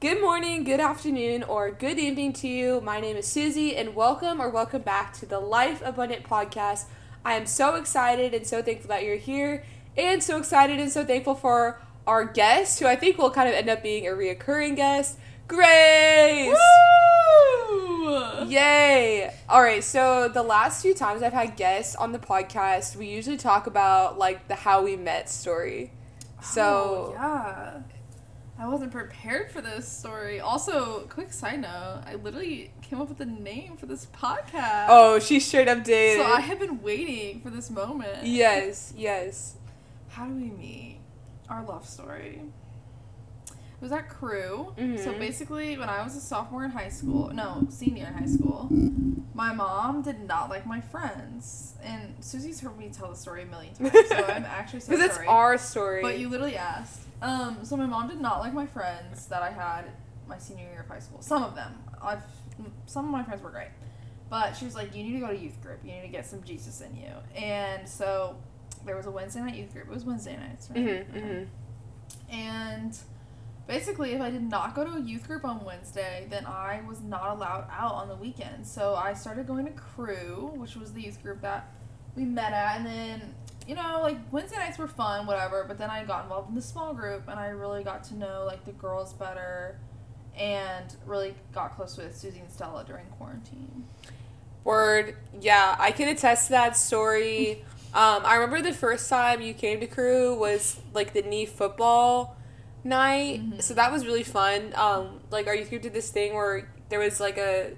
Good morning, good afternoon, or good evening to you. My name is Susie, and welcome or welcome back to the Life Abundant podcast. I am so excited and so thankful that you're here, and so excited and so thankful for our guest, who I think will kind of end up being a reoccurring guest, Grace. Woo! Yay! All right, so the last few times I've had guests on the podcast, we usually talk about like the how we met story. So Oh, yeah. I wasn't prepared for this story. Also, quick side note, I literally came up with a name for this podcast. oh, she straight up did. So I have been waiting for this moment. yes, yes. How do we meet? Our love story. It was at Crew. So Mhm. basically, when I was a sophomore in high school, no, senior in high school, my mom did not like my friends. And Susie's heard me tell the story a million times, so I'm actually so sorry. Because it's our story. But you literally asked. Um, so my mom did not like my friends that I had my senior year of high school. Some of them. I've some of my friends were great. But she was like, You need to go to youth group. You need to get some Jesus in you. And so there was a Wednesday night youth group. It was Wednesday nights, right? hmm hmm And basically, if I did not go to a youth group on Wednesday, then I was not allowed out on the weekend. So I started going to Crew, which was the youth group that we met at. And then, you know, like Wednesday nights were fun, whatever. But then I got involved in the small group and I really got to know like the girls better and really got close with Susie and Stella during quarantine. Word. Yeah, I can attest to that story. Um, I remember the first time you came to crew was like the knee football night. Mhm. So that was really fun. Um, like our youth group did this thing where there was like a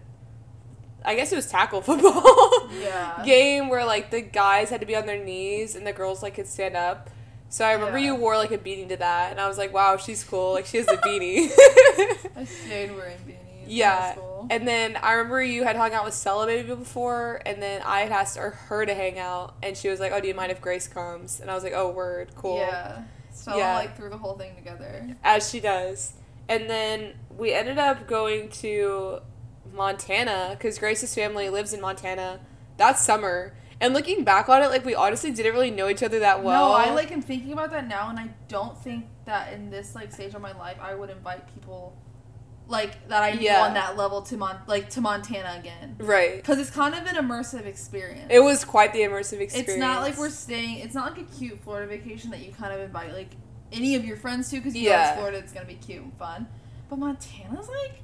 I guess it was tackle football Yeah. game where like the guys had to be on their knees and the girls like could stand up. So I remember Yeah. you wore like a beanie to that and I was like, Wow, she's cool. Like she has a beanie. I stayed wearing beanies. Yeah, and then I remember you had hung out with Stella maybe before, and then I had asked her, her to hang out, and she was like, "Oh, do you mind if Grace comes?" And I was like, "Oh, word, cool." Yeah. Stella Yeah. like threw the whole thing together. As she does. And then we ended up going to Montana because Grace's family lives in Montana that summer. And looking back on it, like we honestly didn't really know each other that well. No, I like am thinking about that now, and I don't think that in this like stage of my life I would invite people like that I knew Yeah. on that level to Mon like to Montana again right. because it's kind of an immersive experience. It was quite the immersive experience. It's not like we're staying. It's not like a cute Florida vacation that you kind of invite like any of your friends to because you know Yeah. it's Florida. It's gonna be cute and fun. But Montana's like,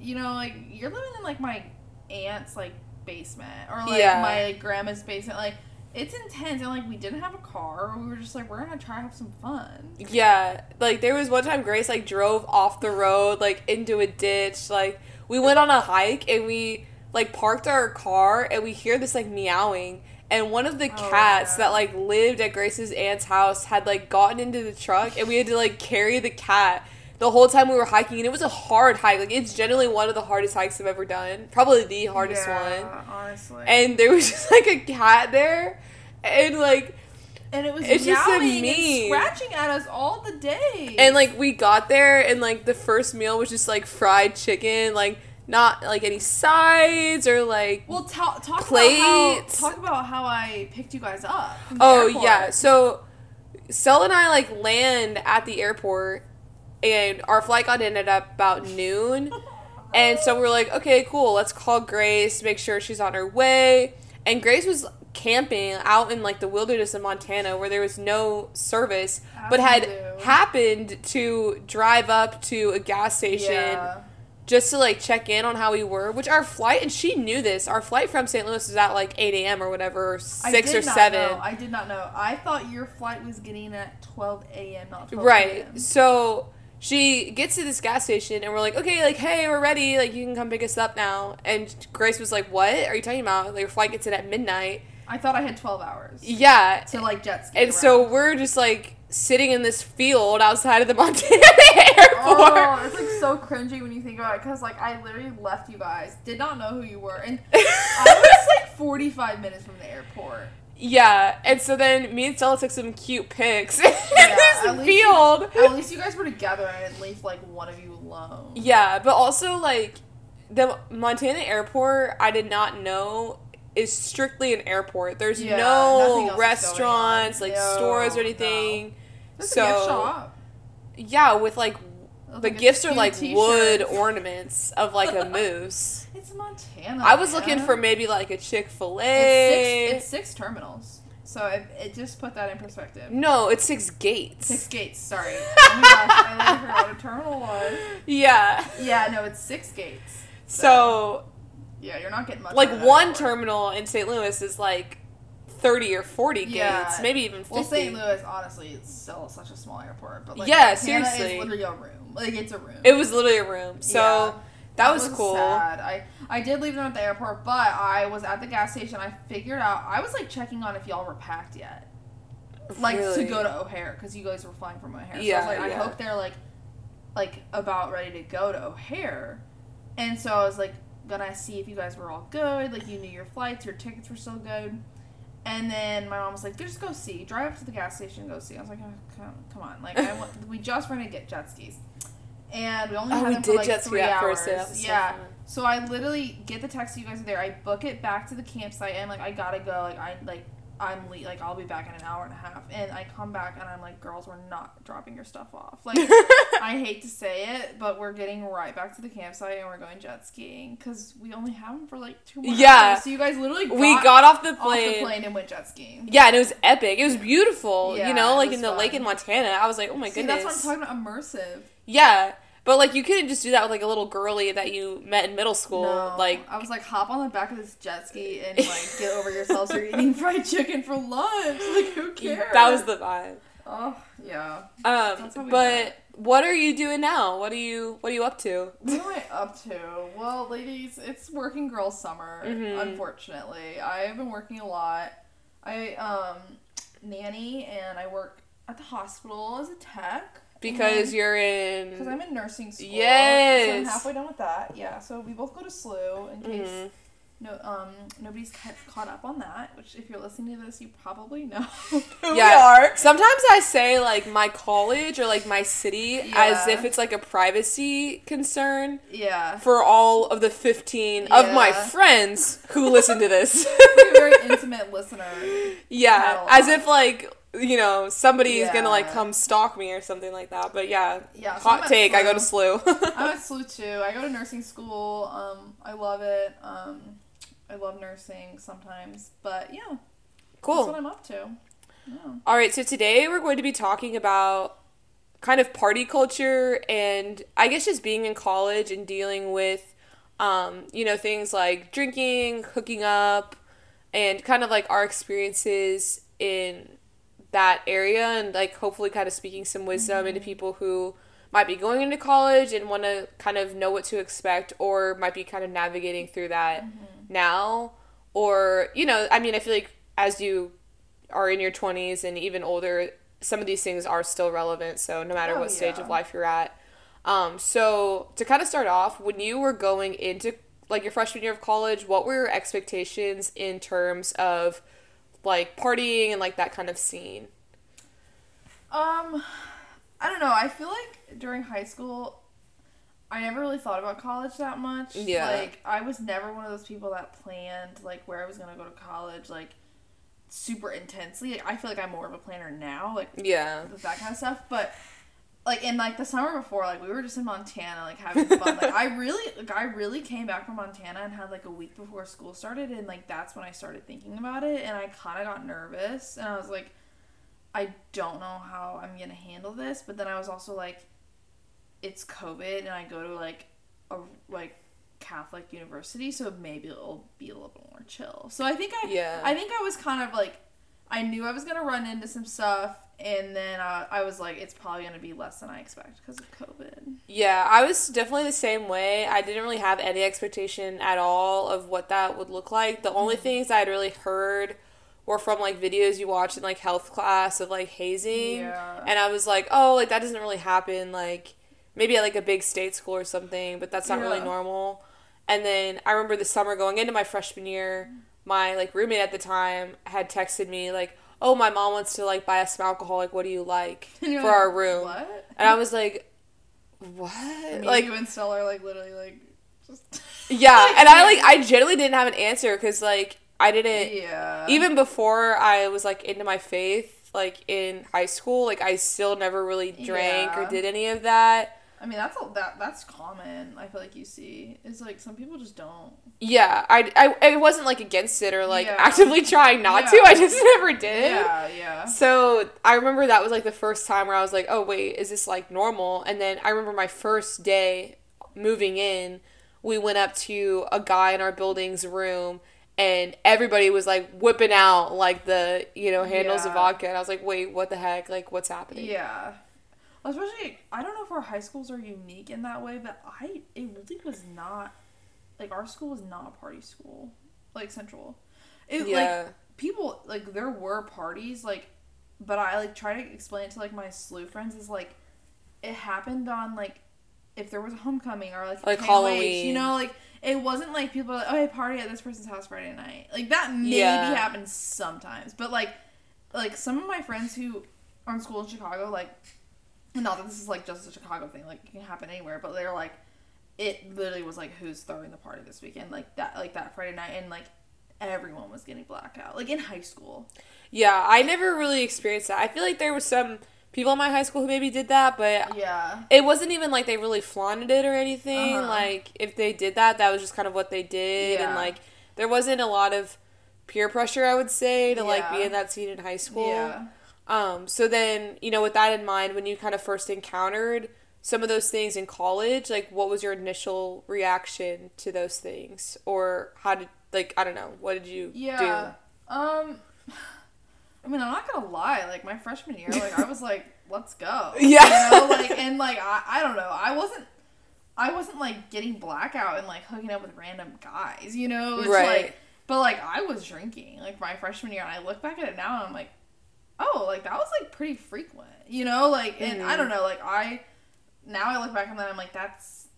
you know, like you're living in like my aunt's like basement or like Yeah. my like, grandma's basement. Like it's intense and like we didn't have a car. We were just like we're gonna try to have some fun. Yeah, like there was one time Grace like drove off the road like into a ditch. Like we went on a hike and we like parked our car and we hear this like meowing and one of the Oh, cats yeah. that like lived at Grace's aunt's house had like gotten into the truck and we had to like carry the cat the whole time we were hiking and it was a hard hike. Like it's generally one of the hardest hikes I've ever done. Probably the hardest one. honestly. And there was just like a cat there and like and it was it's just a me. and scratching at us all the day. And like we got there and like the first meal was just like fried chicken, like not like any sides or like Well, ta- talk Plates. about how talk about how I picked you guys up. Oh airport. yeah. So Sel and I like land at the airport and our flight got in at about noon. And so we're like, okay, cool, let's call Grace, make sure she's on her way. And Grace was camping out in like the wilderness of Montana where there was no service, but had Absolute. happened to drive up to a gas station Yeah. just to like check in on how we were. Which our flight, and she knew this. Our flight from St. Louis was at like eight a.m. or whatever, or I six did or not seven. know. I did not know. I thought your flight was getting at 12 a.m., not 12 Right. So she gets to this gas station and we're like, okay, like, hey, we're ready. Like, you can come pick us up now. And Grace was like, what are you talking about? Like, your flight gets in at midnight. I thought I had 12 hours Yeah. to like jet ski. And so we're just like sitting in this field outside of the Montana airport. Oh, it's like so cringy when you think about it because like I literally left you guys, did not know who you were, and I was like 45 minutes from the airport. Yeah, and so then me and Stella took some cute pics in at this least field. At least you guys were together and I didn't like one of you alone. Yeah, but also like the Montana airport, I did not know is strictly an airport. There's Yeah, no restaurants, like No, stores or no. anything. There's So a gift shop. yeah, with like Like a gifts are like t-shirt. wood ornaments of like a moose. It's Montana. I was looking for maybe like a Chick Fil A. it's six terminals. So it, it just put that in perspective. No, it's six gates. Six gates. Sorry. Oh my gosh, I forgot what a terminal was. Yeah. Yeah, no, it's six gates. So Yeah, you're not getting much. like out of that one terminal in St. Louis is like thirty or forty Yeah. gates, maybe even fifty. Well, St. Louis, honestly, it's still such a small airport. But like, Yeah, Montana seriously. is literally a room. Like it's a room. It was literally a room. So Yeah. that was, cool. Sad. I I did leave them at the airport, but I was at the gas station. I figured out I was like checking on if y'all were packed yet, like Really? to go to O'Hare because you guys were flying from O'Hare. Yeah, so I was like, yeah. I hope they're like like about ready to go to O'Hare, and so I was like gonna see if you guys were all good, like you knew your flights, your tickets were still good. And then my mom was like, "Just go see. Drive up to the gas station and go see." I was like, oh, come, "Come on! Like, I want, we just went to get jet skis, and we only Oh, had we them did for like three hours. first. Yeah, so So I literally get the text you guys are there. I book it back to the campsite and like I gotta go. Like I like I'm le- like I'll be back in an hour and a half. And I come back and I'm like, girls, we're not dropping your stuff off. Like I hate to say it, but we're getting right back to the campsite and we're going jet skiing because we only have them for like two more Yeah. hours. So you guys literally got we got off the plane, off the plane and went jet skiing. Yeah, and it was epic. It was beautiful. Yeah, you know, like in the fun. lake in Montana. I was like, oh my See, goodness. that's what I'm talking about. Immersive. Yeah, but like you couldn't just do that with like a little girly that you met in middle school. No, Like I was like, hop on the back of this jet ski and like get over yourselves. You're eating fried chicken for lunch. Like, who cares? that was the vibe. Oh yeah. Um, That's how we but met. what are you doing now? What are you What are you up to? What am I up to? Well, ladies, it's working girl summer. Mhm. Unfortunately, I've been working a lot. I um nanny and I work at the hospital as a tech Because you're in. because. I'm in nursing school. so I'm halfway done with that. Yeah, so we both go to SLU in case Mhm. no um nobody's ca- caught up on that. Which, if you're listening to this, you probably know who we Yeah. are. Sometimes I say like my college or like my city as if it's like a privacy concern Yeah, for all of the 15 of my friends who listen to this. Very intimate listener. yeah, as if like you know somebody is gonna like come stalk me or something like that. But yeah, Yeah, so hot take. I go to SLU. SLU. I'm at SLU too. I go to nursing school. Um, I love it. Um, I love nursing sometimes, but yeah, that's cool. what I'm up to. Yeah. All right, so today we're going to be talking about kind of party culture and I guess just being in college and dealing with, um, you know, things like drinking, hooking up, and kind of like our experiences in that area and like hopefully kind of speaking some wisdom into people who might be going into college and want to kind of know what to expect or might be kind of navigating through that now. Or you know i mean i feel like as you are in your 20s and even older some of these things are still relevant so no matter Oh, what stage yeah. of life you're at. Um, so to kind of start off when you were going into like your freshman year of college what were your expectations in terms of like partying and like that kind of scene Um, I don't know. I feel like during high school, I never really thought about college that much. Yeah. Like I was never one of those people that planned like where I was gonna go to college like super intensely. Like I feel like I'm more of a planner now. Like yeah that kind of stuff. But like in like the summer before, like we were just in Montana, like having fun. like I really, like I really came back from Montana and had like a week before school started, and like that's when I started thinking about it, and I kind of got nervous, and I was like, I don't know how I'm gonna handle this. But then I was also like, it's COVID, and I go to like a like Catholic university, so maybe it'll be a little bit more chill. So I think I yeah I think I was kind of like, I knew I was gonna run into some stuff, and then uh, I was like, it's probably gonna be less than I expect because of COVID. Yeah, I was definitely the same way. I didn't really have any expectation at all of what that would look like. The Mm-hmm. only things I'd really heard were from like videos you watch in like health class of like hazing. Yeah. And I was like, oh, like that doesn't really happen. Like maybe at like a big state school or something, but that's not really normal. And then I remember the summer going into my freshman year, my like roommate at the time had texted me like, "Oh, my mom wants to like buy us some alcohol. Like, what do you like for like, our room?" What? And I was like, "What?" Me, like you and Stella are like literally like just. yeah, and I like I generally didn't have an answer because like I didn't yeah. even before I was like into my faith like in high school like I still never really drank or did any of that. I mean, that's a, that that's common. I feel like you see is like some people just don't. Yeah, I, I, I wasn't like against it or like Yeah. actively trying not to. I just never did. Yeah, yeah. So I remember that was like the first time where I was like, oh wait, is this like normal? And then I remember my first day moving in, we went up to a guy in our building's room and everybody was like whipping out like the, you know, handles of vodka. And I was like, wait, what the heck? Like, what's happening? Yeah. Especially, I don't know if our high schools are unique in that way, but I it really was not like our school was not a party school like Central. It Yeah. like people like there were parties like, but I like try to explain it to like my SLU friends is like it happened on like if there was a homecoming or like Like Halloween. you know like it wasn't like people like oh hey party at this person's house Friday night like that maybe Yeah. happens sometimes but like like some of my friends who are in school in Chicago like not that this is like just a Chicago thing, like it can happen anywhere, but they're like, it literally was like who's throwing the party this weekend, like that, like that Friday night, and like everyone was getting blackout, like in high school. Yeah, I never really experienced that. I feel like there was some people in my high school who maybe did that, but Yeah, it wasn't even like they really flaunted it or anything. Uh-huh. Like if they did that, that was just kind of what they did, and like there wasn't a lot of peer pressure. I would say to like be in that scene in high school. yeah, Um. So then you know, with that in mind, when you kind of first encountered some of those things in college, like what was your initial reaction to those things, or how did like I don't know, what did you yeah. Um, I mean, I'm not gonna lie, like my freshman year, like I was like, let's go, Yeah. you know, like and like I, I don't know, I wasn't. I wasn't like getting blackout and like hooking up with random guys, you know? It's Right. like but like I was drinking like my freshman year and I look back at it now and I'm like, oh, like that was like pretty frequent, you know? Like and I Mhm. don't know, like I now I look back on that I'm like that's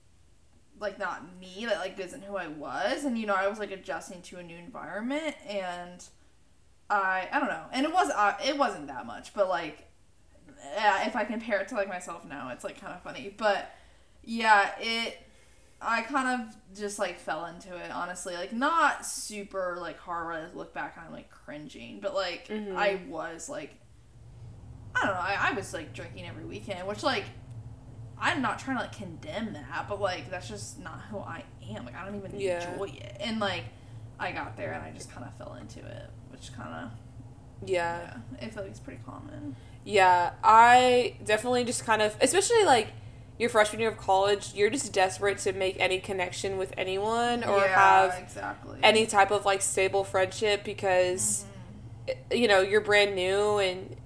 like not me, that like isn't who I was and you know, I was like adjusting to a new environment and I I don't know. And it was uh, it wasn't that much, but like yeah, if I compare it to like myself now, it's like kind of funny. But yeah, it I kind of just like fell into it, honestly. Like not super like hard where I look back and I'm like cringing, but like Mhm. I was like I don't know, I, I was like drinking every weekend, which like I'm not trying to like condemn that, but like that's just not who I am. Like I don't even Yeah. enjoy it. And like I got there and I just kind of fell into it, which kind of Yeah. yeah, I feel like it's pretty common. Yeah, I definitely just kind of, especially like your freshman year of college, you're just desperate to make any connection with anyone or yeah, have exactly any type of like stable friendship because Mm-hmm. you know you're brand new and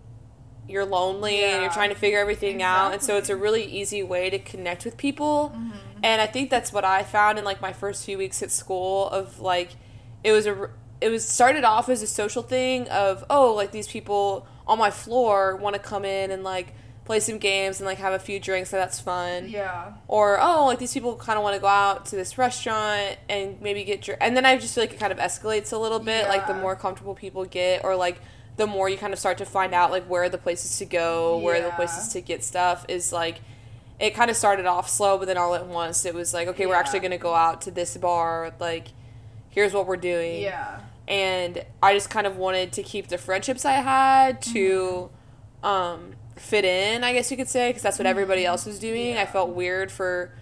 you're lonely and you're trying to figure everything out and so it's a really easy way to connect with people Mhm. and i think that's what i found in like my first few weeks at school of like it was a it was started off as a social thing of oh like these people on my floor want to come in and like play some games and like have a few drinks so that's fun Yeah. or oh like these people kind of want to go out to this restaurant and maybe get dr- and then i just feel like it kind of escalates a little bit like the more comfortable people get or like the more you kind of start to find out like where are the places to go where are the places to get stuff is like it kind of started off slow but then all at once it was like okay we're actually going to go out to this bar like here's what we're doing Yeah. and I just kind of wanted to keep the friendships I had to Mm-hmm. um, fit in, I guess you could say, because that's what everybody mm. else was doing. I felt weird for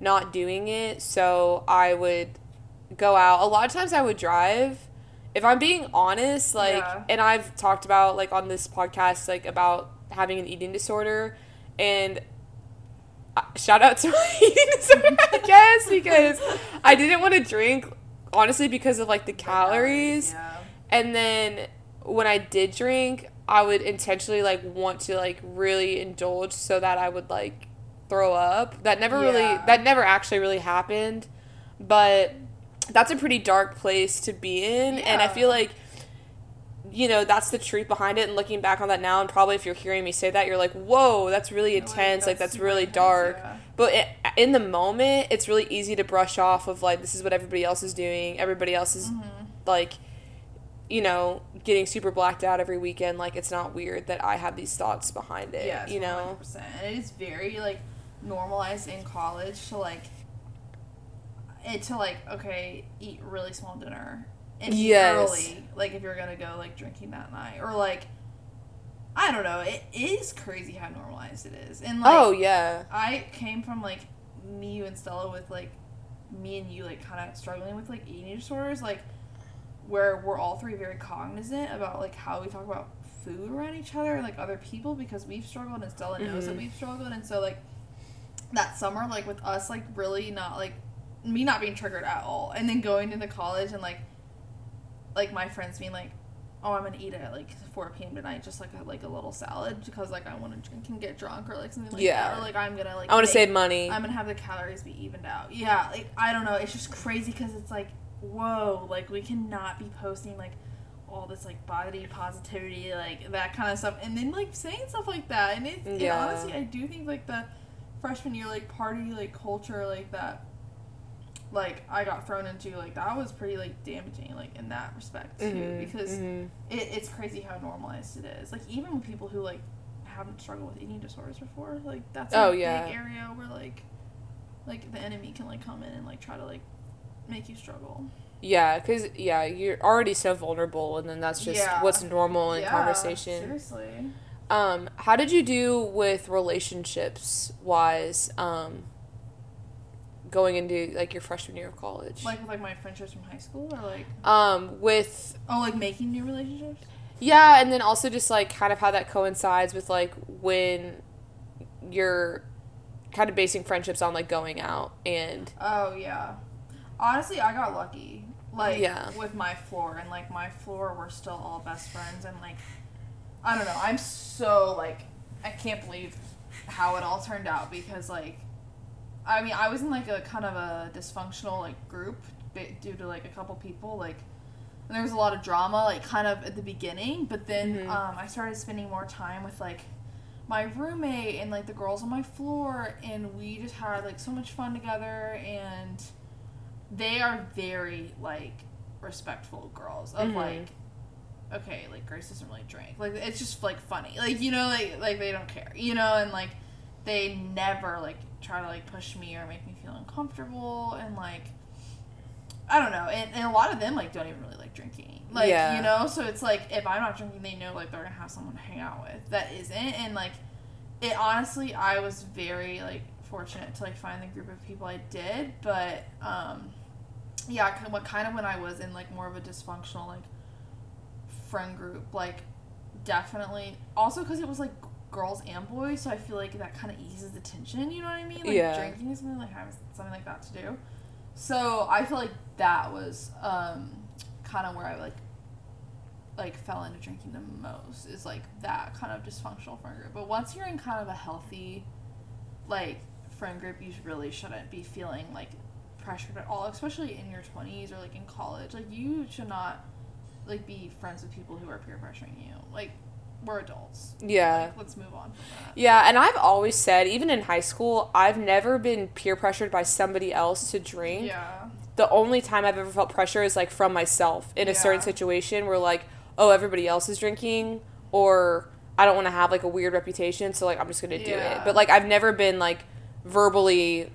not doing it, so I would go out. A lot of times I would drive. If I'm being honest, like, Yeah. and I've talked about like on this podcast, like about having an eating disorder, and shout out to my eating disorder, I guess, because I didn't want to drink honestly because of like the calories. Yeah. And then when I did drink, I would intentionally like want to like really indulge so that I would like throw up. That never really that never actually really happened. But that's a pretty dark place to be in and I feel like you know, that's the truth behind it and looking back on that now and probably if you're hearing me say that you're like, "Whoa, that's really intense. Like, that's super really intense, dark." yeah. But it, in the moment, it's really easy to brush off of like this is what everybody else is doing. Everybody else is Mm-hmm. like you know, getting super blacked out every weekend, like it's not weird that I have these thoughts behind it. Yeah, you know? 100%. And it is very like normalized in college to like it to like okay eat really small dinner and Yes. early like if you're gonna go like drinking that night or like I don't know. It is crazy how normalized it is. And like oh yeah. I came from like me, you, and Stella with like me and you like kind of struggling with like eating disorders, like where we're all three very cognizant about like how we talk about food around each other and like other people because we've struggled and Stella knows that Mhm. we've struggled and so like that summer like with us like really not like me not being triggered at all and then going into college and like like my friends being like oh i'm gonna eat it at like 4 p.m tonight just like a, like a little salad because like i want to drink and get drunk or like something like Yeah. that or like i'm gonna like I want to save money. i'm gonna have the calories be evened out yeah like i don't know it's just crazy because it's like whoa like we cannot be posting like all this like body positivity like that kind of stuff and then like saying stuff like that and it, and honestly i do think like the freshman year like party like culture like that like I got thrown into like that was pretty like damaging like in that respect too Mhm, because mhm. it, it's crazy how normalized it is like even with people who like haven't struggled with eating disorders before like that's a Oh, big yeah. area where like like the enemy can like come in and like try to like make you struggle Yeah, because yeah, you're already so vulnerable, and then that's just Yeah. what's normal in Yeah, conversation. seriously Um, how did you do with relationships wise? Um, going into like your freshman year of college. like with like my friendships from high school or like um, with oh like making new relationships yeah, and then also just like kind of how that coincides with like when you're kind of basing friendships on like going out and Oh yeah. Honestly, I got lucky. Like Yeah. with my floor and like my floor we're still all best friends and like I don't know. I'm so like I can't believe how it all turned out because like I mean, I was in like a kind of a dysfunctional like group due to like a couple people like and there was a lot of drama like kind of at the beginning, but then Mhm. um, I started spending more time with like my roommate and like the girls on my floor and we just had like so much fun together and they are very like respectful girls of Mhm. like okay like grace doesn't really drink like it's just like funny like you know like like they don't care you know and like they never like try to like push me or make me feel uncomfortable and like I don't know, and, and a lot of them like don't even really like drinking, like Yeah. you know. So it's like if I'm not drinking, they know like they're gonna have someone to hang out with that isn't, and like it honestly, I was very like fortunate to like find the group of people I did, but um, yeah, kind of, what kind of when I was in like more of a dysfunctional like friend group, like definitely also because it was like girls and boys, so I feel like that kind of eases the tension. You know what I mean? Like Yeah. drinking is something like having something like that to do. So I feel like that was um, kind of where I like like fell into drinking the most is like that kind of dysfunctional friend group. But once you're in kind of a healthy like friend group, you really shouldn't be feeling like pressured at all, especially in your 20s or like in college. Like you should not like be friends with people who are peer pressuring you. Like we're adults. yeah. Like, let's move on from that. Yeah, and I've always said, even in high school, I've never been peer pressured by somebody else to drink. Yeah. The only time I've ever felt pressure is like from myself in a certain situation where like, oh, everybody else is drinking, or I don't want to have like a weird reputation, so like I'm just gonna do Yeah. it. But like I've never been like verbally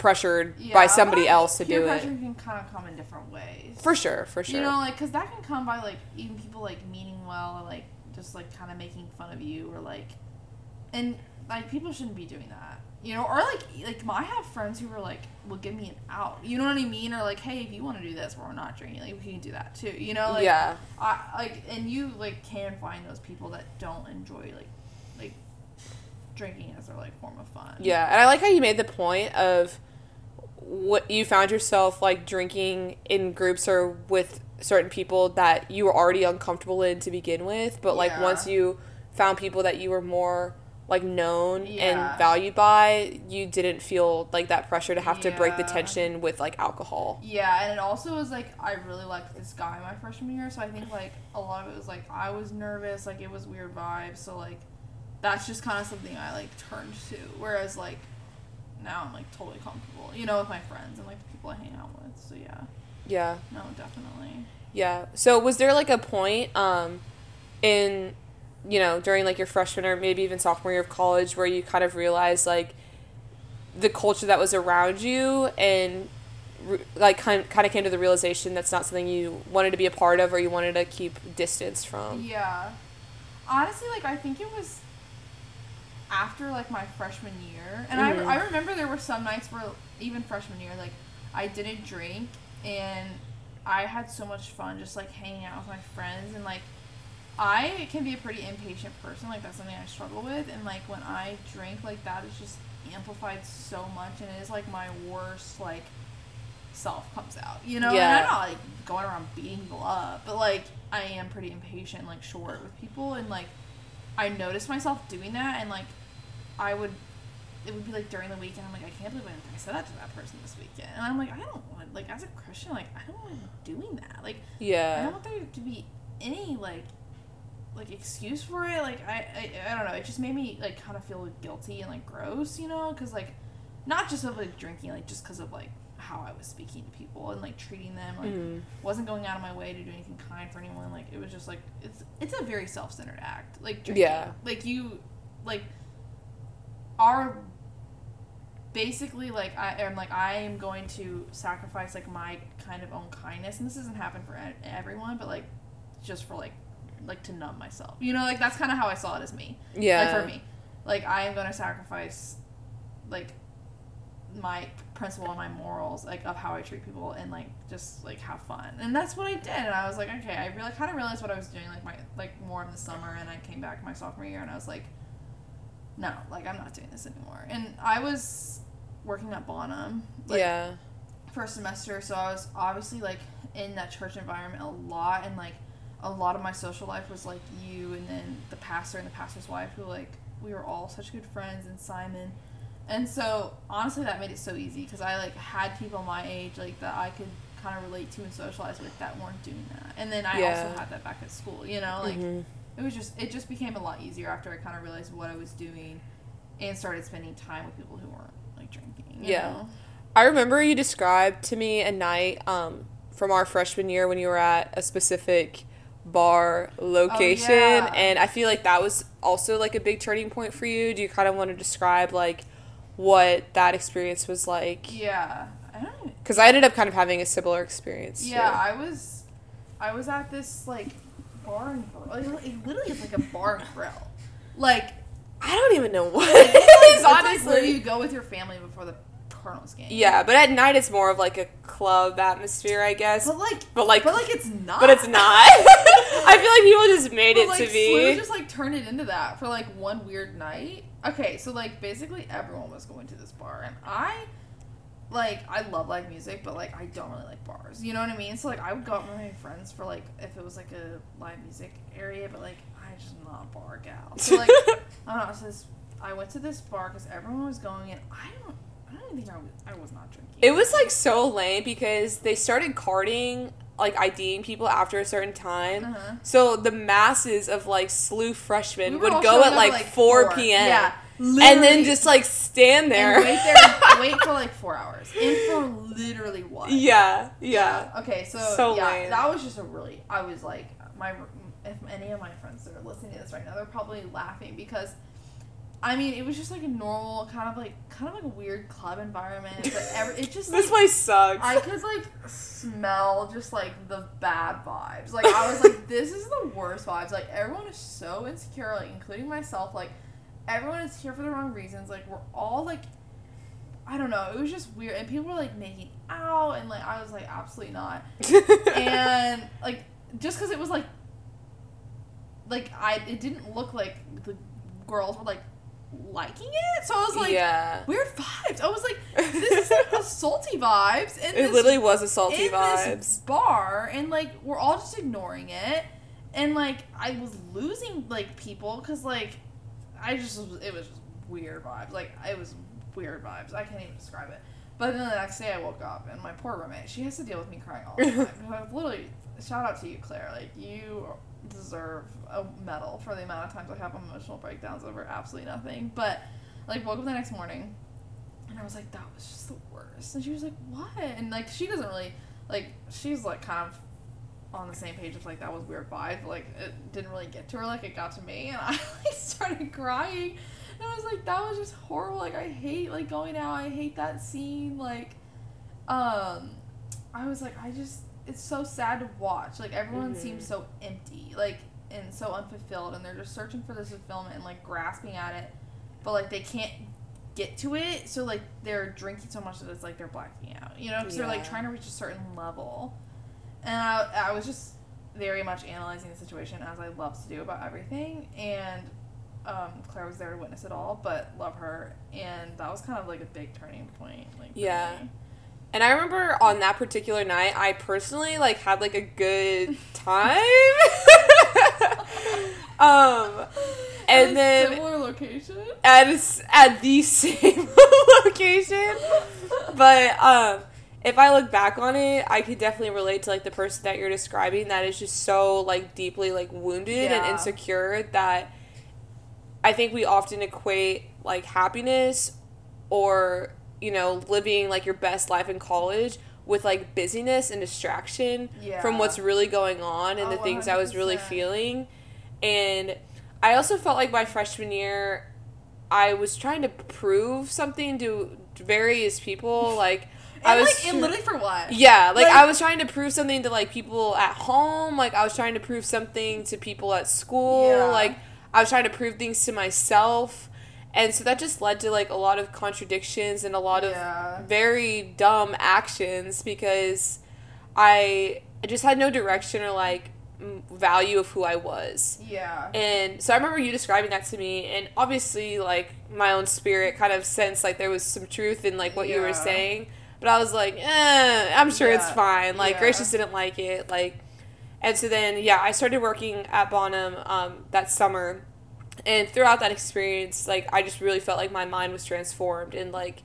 pressured Yeah, by somebody else to do pressure it. can kind of come in different ways. For sure, for sure. You know, like, because that can come by, like, even people, like, meaning well or, like, just, like, kind of making fun of you or, like, and, like, people shouldn't be doing that. You know, or, like, like, I have friends who are, like, will give me an out. You know what I mean? Or, like, hey, if you want to do this we're not drinking, like, we can do that too. You know? Like, yeah, I, like, and you, like, can find those people that don't enjoy, like, like, drinking as their, like, form of fun. yeah, and I like how you made the point of what you found yourself like drinking in groups or with certain people that you were already uncomfortable in to begin with, but like Yeah. once you found people that you were more like known Yeah. and valued by, you didn't feel like that pressure to have to break the tension with like alcohol. Yeah, and it also was like I really liked this guy my freshman year, so I think like a lot of it was like I was nervous, like it was weird vibes, so like that's just kind of something I like turned to. Whereas like now I'm like totally comfortable, you know, with my friends and like the people I hang out with. So yeah, Yeah. no, definitely. Yeah. So was there like a point um in you know, during like your freshman or maybe even sophomore year of college where you kind of realized like the culture that was around you and re- like kind kind of came to the realization that's not something you wanted to be a part of or you wanted to keep distance from. Yeah, honestly, like I think it was after like my freshman year, and Mhm. I I remember there were some nights where even freshman year, like I didn't drink, and I had so much fun just like hanging out with my friends, and like I can be a pretty impatient person. Like that's something I struggle with, and like when I drink, like that is just amplified so much, and it is like my worst like self comes out. You know, Yeah. and I'm not like going around beating people up, but like I am pretty impatient, like short with people, and like I noticed myself doing that, and like I would. It would be like during the weekend. I'm like, I can't believe I said that to that person this weekend, and I'm like, I don't want like as a Christian, like I don't want to be doing that. Like yeah, I don't want there to be any like like excuse for it. Like I, I I don't know. It just made me like kind of feel guilty and like gross, you know, because like not just of like drinking, like just because of like how I was speaking to people and like treating them. Like Mhm. wasn't going out of my way to do anything kind for anyone. Like it was just like it's it's a very self centered act. Like drinking. Yeah. Like you like are basically like I am like I am going to sacrifice like my kind of own kindness and this doesn't happen for everyone but like just for like like to numb myself. You know like that's kind of how I saw it as me. Yeah. like for me. Like I am going to sacrifice like my principle and my morals like of how I treat people and like just like have fun. And that's what I did and I was like okay I really kind of realized what I was doing like my like more in the summer and I came back my sophomore year and I was like no like I'm not doing this anymore and I was working at Bonham like, yeah. first semester so I was obviously like in that church environment a lot and like a lot of my social life was like you and then the pastor and the pastor's wife who like we were all such good friends and Simon and so honestly that made it so easy because I like had people my age like that I could kind of relate to and socialize with that weren't doing that and then I Yeah. also had that back at school you know like Mhm. It was just it just became a lot easier after I kind of realized what I was doing and started spending time with people who weren't like drinking Yeah. know? I remember you described to me a night um, from our freshman year when you were at a specific bar location, Oh, yeah. and I feel like that was also like a big turning point for you. Do you kind of want to describe like what that experience was like? yeah I don't Because I ended up kind of having a similar experience. Yeah, too. I was, I was at this like bar and grill. It literally is like a bar and grill. Like I don't even know what it's it is like where honestly. you go with your family before the Cardinals game. Yeah, but at night it's more of like a club atmosphere, I guess. but like, But like, but like it's not. but it's not. I feel like people just made But, it like, to be. just like turned it into that for like one weird night. Okay, so like basically everyone was going to this bar, and I, like, I love live music, but like I don't really like bars. You know what I mean? So like I would go out with my friends for like if it was like a live music area, but like I just am not a bar gal. So like I don't know. So this, I went to this bar because everyone was going, and I don't. I don't even think I was. I was not drinking. It was like so lame because they started carding, like IDing people after a certain time. Uh-huh. So the masses of like SLU freshmen We would go at up like, 4 p.m. Yeah, and then just like stand there. and wait there, wait for like four hours, and for literally what? yeah, yeah. Okay, so, So yeah, lame. that was just a really. I was like, my if any of my friends that are listening to this right now, they're probably laughing because, I mean, it was just like a normal kind of like kind of like a weird club environment, but every, it just This like, place sucks. I could like smell just like the bad vibes. Like I was like, this is the worst vibes. Like everyone is so insecure, like including myself. Like everyone is here for the wrong reasons. Like we're all like, I don't know. It was just weird, and people were like making out, and like I was like, absolutely not. And like just because it was like, like I, it didn't look like the girls were like liking it. So I was like, yeah. weird vibes. I was like, this is like salty vibes. And It literally was a salty vibes. this bar and like we're all just ignoring it and like i was losing like people because like i just it was just weird vibes. Like it was weird vibes. I can't even describe it. But then the next day i woke up and my poor roommate she has to deal with me crying all the time. I've literally shout out to you claire. Like you deserve a medal for the amount of times i have emotional breakdowns over absolutely nothing. But like woke up the next morning and I was like, that was just the worst. And she was like, what? And like, she doesn't really, like, she's like kind of on the same page of like, that was weird vibe. Like, it didn't really get to her like it got to me. And I like started crying. And I was like, that was just horrible. Like, I hate like going out. I hate that scene. Like, um, I was like, I just, it's so sad to watch. Like, everyone Mhm. seems so empty. Like, and so unfulfilled and they're just searching for this fulfillment and like grasping at it but like they can't get to it so like they're drinking so much that it's like they're blacking out you know because they're like trying to reach a certain level and I, I was just very much analyzing the situation as i love to do about everything and um, claire was there to witness it all but love her and that was kind of like a big turning point like Yeah. me. And I remember on that particular night, I personally like had like a good time. um, At and a then similar location at a at the same location. But um, if I look back on it, I could definitely relate to like the person that you're describing that is just so like deeply like wounded and insecure that I think we often equate like happiness or you know living like your best life in college with like busyness and distraction Yeah. from what's really going on and Oh, the things I was really feeling. And I also felt like my freshman year I was trying to prove something to various people like I was like tr- literally for what yeah, like, Like- I was trying to prove something to like people at home, like I was trying to prove something to people at school, Yeah. like I was trying to prove things to myself. And so that just led to like a lot of contradictions and a lot Yeah. of very dumb actions because I just had no direction or like value of who I was. yeah And so I remember you describing that to me, and obviously, like my own spirit kind of sensed like there was some truth in like what you were saying, but I was like, eh, I'm sure it's fine. Like Yeah. Grace just didn't like it, like, and so then yeah, I started working at Bonham um, that summer, and throughout that experience, like I just really felt like my mind was transformed, and like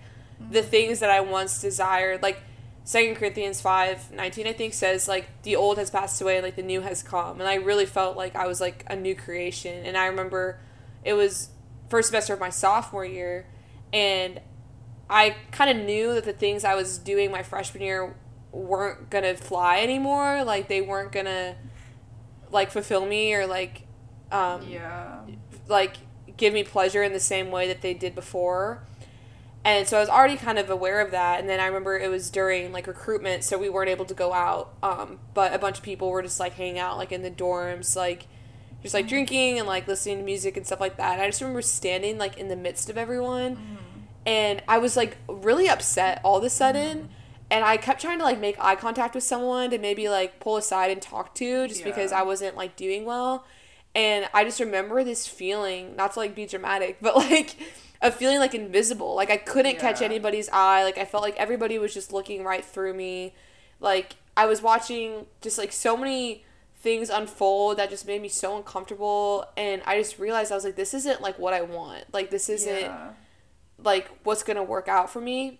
the things that I once desired, like. Second Corinthians five nineteen I think says like the old has passed away and like the new has come and I really felt like I was like a new creation and I remember it was first semester of my sophomore year and I kind of knew that the things I was doing my freshman year weren't gonna fly anymore like they weren't gonna like fulfill me or like um yeah like give me pleasure in the same way that they did before. And so I was already kind of aware of that. And then I remember it was during like recruitment, so we weren't able to go out. Um, but a bunch of people were just like hanging out like in the dorms, like just like drinking and like listening to music and stuff like that. And I just remember standing like in the midst of everyone, and I was like really upset all of a sudden. And I kept trying to like make eye contact with someone to maybe like pull aside and talk to, just because I wasn't like doing well. And I just remember this feeling, not to like be dramatic, but like a feeling like invisible. Like I couldn't catch anybody's eye. Like I felt like everybody was just looking right through me. Like I was watching just like so many things unfold that just made me so uncomfortable. And I just realized I was like, this isn't like what I want. Like this isn't yeah. Like what's gonna work out for me.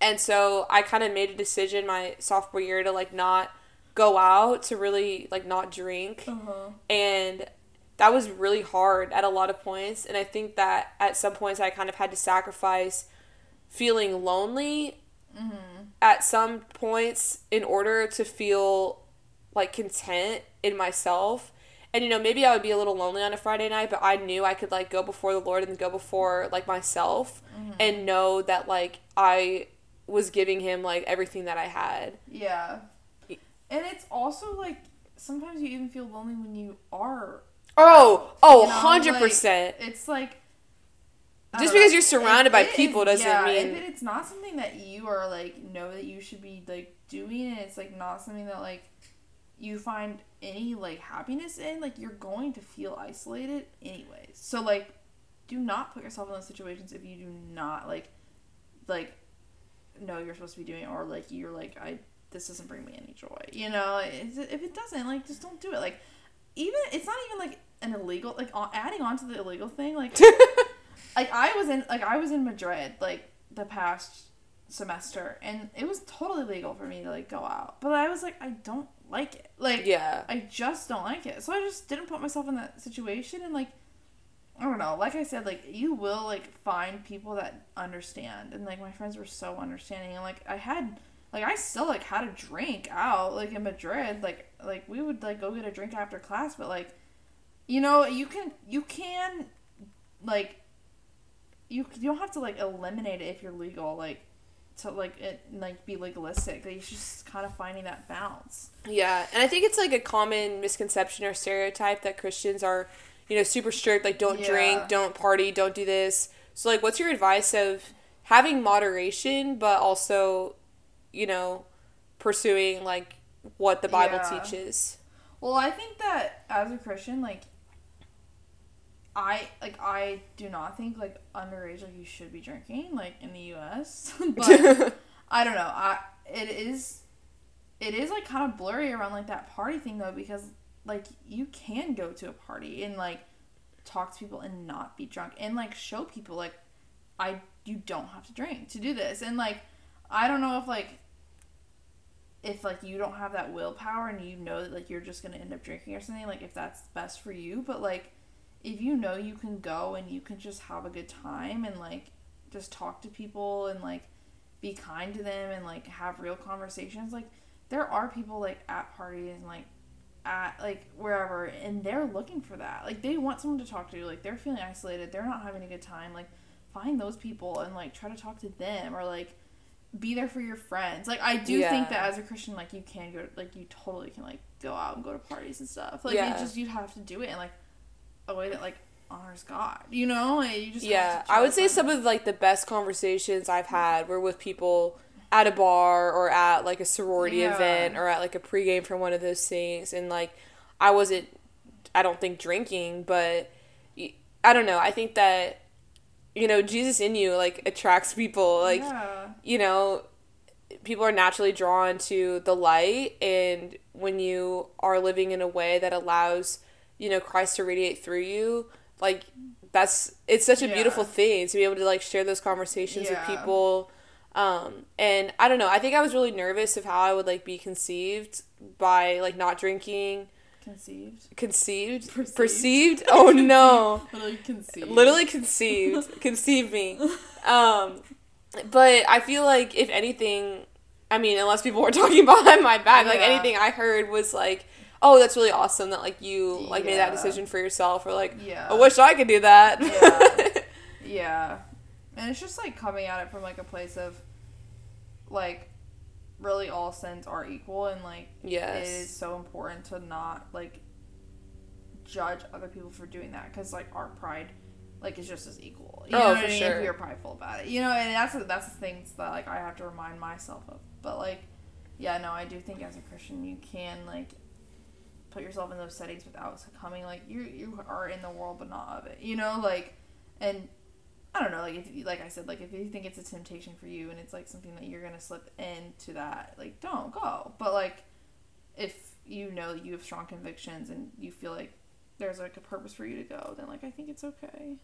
And so I kind of made a decision my sophomore year to like not go out to really like not drink Uh-huh. and that was really hard at a lot of points and i think that at some points i kind of had to sacrifice feeling lonely at some points in order to feel like content in myself and you know maybe i would be a little lonely on a friday night but i knew i could like go before the lord and go before like myself mm-hmm. and know that like i was giving him like everything that i had Yeah. And it's also like sometimes you even feel lonely when you are. oh oh you know, 100% like, it's like. Just don't know. because you're surrounded by people is- doesn't yeah, mean- if it's not something that you are like know that you should be like doing, and it's like not something that like you find any like happiness in, like you're going to feel isolated anyways. So like, do not put yourself in those situations if you do not like, like, know you're supposed to be doing, it, or like you're like I this doesn't bring me any joy. You know, It's- if it doesn't, like just don't do it. Like even it's not even like an illegal like adding on to the illegal thing like like I was in like I was in Madrid like the past semester and it was totally legal for me to like go out. But I was like I don't like it. Like yeah I just don't like it. So I just didn't put myself in that situation and like I don't know. Like I said, like you will like find people that understand and like my friends were so understanding and like I had like I still like had a drink out like in Madrid like like we would like go get a drink after class but like you know you can you can like you you don't have to like eliminate it if you're legal like to like it like be legalistic. Like, it's just kind of finding that balance. Yeah, and I think it's like a common misconception or stereotype that Christians are, you know, super strict, like don't Yeah. drink, don't party, don't do this. So like what's your advice of having moderation but also, you know, pursuing like what the Bible Yeah. teaches? Well, I think that as a Christian, like I like I do not think like underage like you should be drinking like in the U.S. but I don't know. I it is it is like kind of blurry around like that party thing though because like you can go to a party and like talk to people and not be drunk and like show people like I you don't have to drink to do this and like I don't know if like if like you don't have that willpower and you know that like you're just gonna end up drinking or something like if that's best for you but like if you know you can go and you can just have a good time and like just talk to people and like be kind to them and like have real conversations like there are people like at parties and like at like wherever and they're looking for that like they want someone to talk to like they're feeling isolated they're not having a good time like find those people and like try to talk to them or like be there for your friends like i do Yeah. think that as a christian like you can go like you totally can like go out and go to parties and stuff like Yeah. you just you have to do it and like a way that like honors god you know like, you just Yeah, I would say some of like the best conversations I've had were with people at a bar or at like a sorority Yeah. event or at like a pregame for one of those things and like I wasn't I don't think drinking, but I don't know. I think that you know, Jesus in you like attracts people like yeah. you know, people are naturally drawn to the light and when you are living in a way that allows, you know, Christ to radiate through you, like that's it's such a Yeah. beautiful thing to be able to like share those conversations Yeah. with people. Um and I don't know, I think I was really nervous of how I would like be conceived by like not drinking. conceived Conceived? Perceived. Perceived? Oh no literally conceived literally conceived conceived me um but i feel like if anything i mean unless people were talking behind my back like anything i heard was like oh that's really awesome that like you like made that decision for yourself or like yeah i wish i could do that Yeah. Yeah. And it's just like coming at it from like a place of like really all sins are equal and like yes it is so important to not like judge other people for doing that because like our pride like is just as equal. You Oh, know what for I mean? sure. If we are prideful about it, you know, and that's that's the things that like I have to remind myself of. But like, yeah, no, I do think as a Christian you can like put yourself in those settings without succumbing. Like you you are in the world but not of it. You know, like and I don't know, like if you, like I said, like if you think it's a temptation for you and it's like something that you're gonna slip into that, like don't go. But like if you know that you have strong convictions and you feel like there's like a purpose for you to go, then like I think it's okay.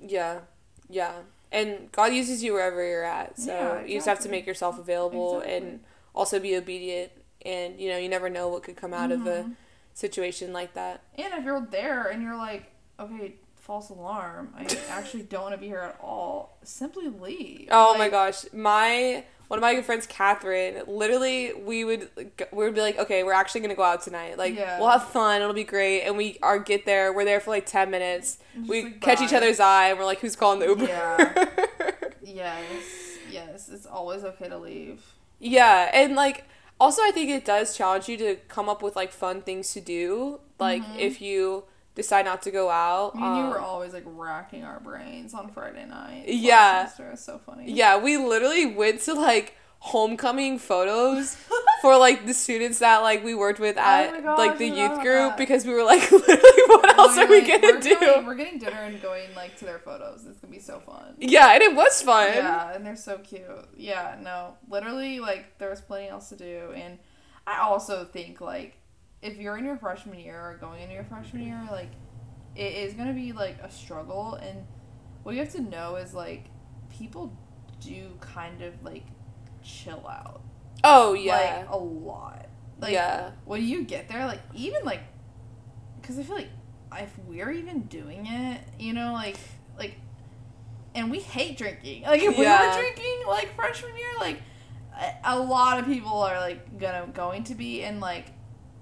yeah yeah and god uses you wherever you're at so Yeah, you just have to make yourself available Exactly. and also be obedient and you know you never know what could come out of a. situation like that And if you're there and you're like, okay, false alarm, I actually don't want to be here at all, simply leave. Oh my gosh, my one of my good friends, Catherine. Literally, we would we would be like, okay, we're actually gonna go out tonight. Like, Yeah. we'll have fun. It'll be great. And we are get there. We're there for like ten minutes. Just we like, catch each other's eye, and we're like, who's calling the Uber? Yeah. Yes, yes, it's always okay to leave. Yeah, and like also I think it does challenge you to come up with like fun things to do. Like Mhm. if you decide not to go out. Me and you um, were always like racking our brains on Friday night. Yeah. Last semester. It was so funny. Yeah, we literally went to like homecoming photos for like the students that like we worked with oh at Oh gosh, like the youth group that. because we were like literally what oh else are we gonna we're do? Going, we're getting dinner and going like to their photos. It's gonna be so fun. Yeah, and it was fun. Yeah, and they're so cute. Yeah, no, literally, like there was plenty else to do, and I also think like if you're in your freshman year or going into your freshman year, like it is gonna be like a struggle, and what you have to know is like people do kind of like chill out, Oh yeah. like a lot. Like yeah. when you get there, like even like, because I feel like if we're even doing it, you know, like like, and we hate drinking. Like if Yeah. we were drinking like freshman year, like a, a lot of people are like gonna going to be, and like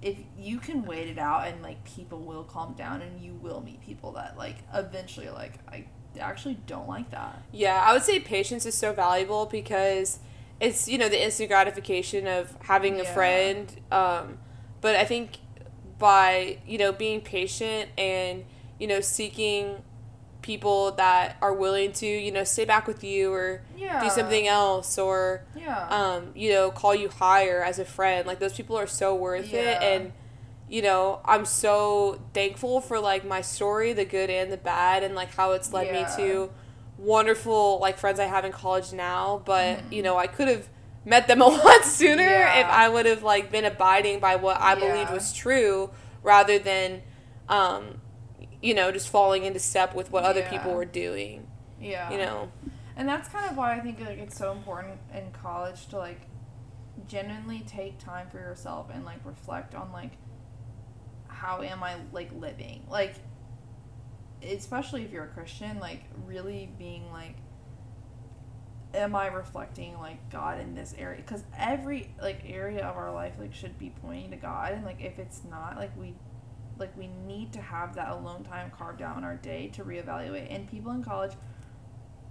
if you can wait it out, and like people will calm down, and you will meet people that like eventually like I actually don't like that. Yeah, I would say patience is so valuable because it's you know the instant gratification of having a friend um, but i think by you know being patient and you know seeking people that are willing to you know stay back with you or Yeah. do something else or Yeah. um, you know call you higher as a friend like those people are so worth it and you know i'm so thankful for like my story the good and the bad and like how it's led Yeah. me to wonderful like friends i have in college now but Mhm. you know i could have met them a lot sooner Yeah. if i would have like been abiding by what i believed was true rather than um, you know just falling into step with what other Yeah. people were doing yeah. you know And that's kind of why I think like it's so important in college to like genuinely take time for yourself and like reflect on like how am I like living? Like especially if you're a Christian, like really being like am I reflecting like God in this area? Cuz every like area of our life like should be pointing to God and like if it's not, like we like we need to have that alone time carved out in our day to reevaluate. And people in college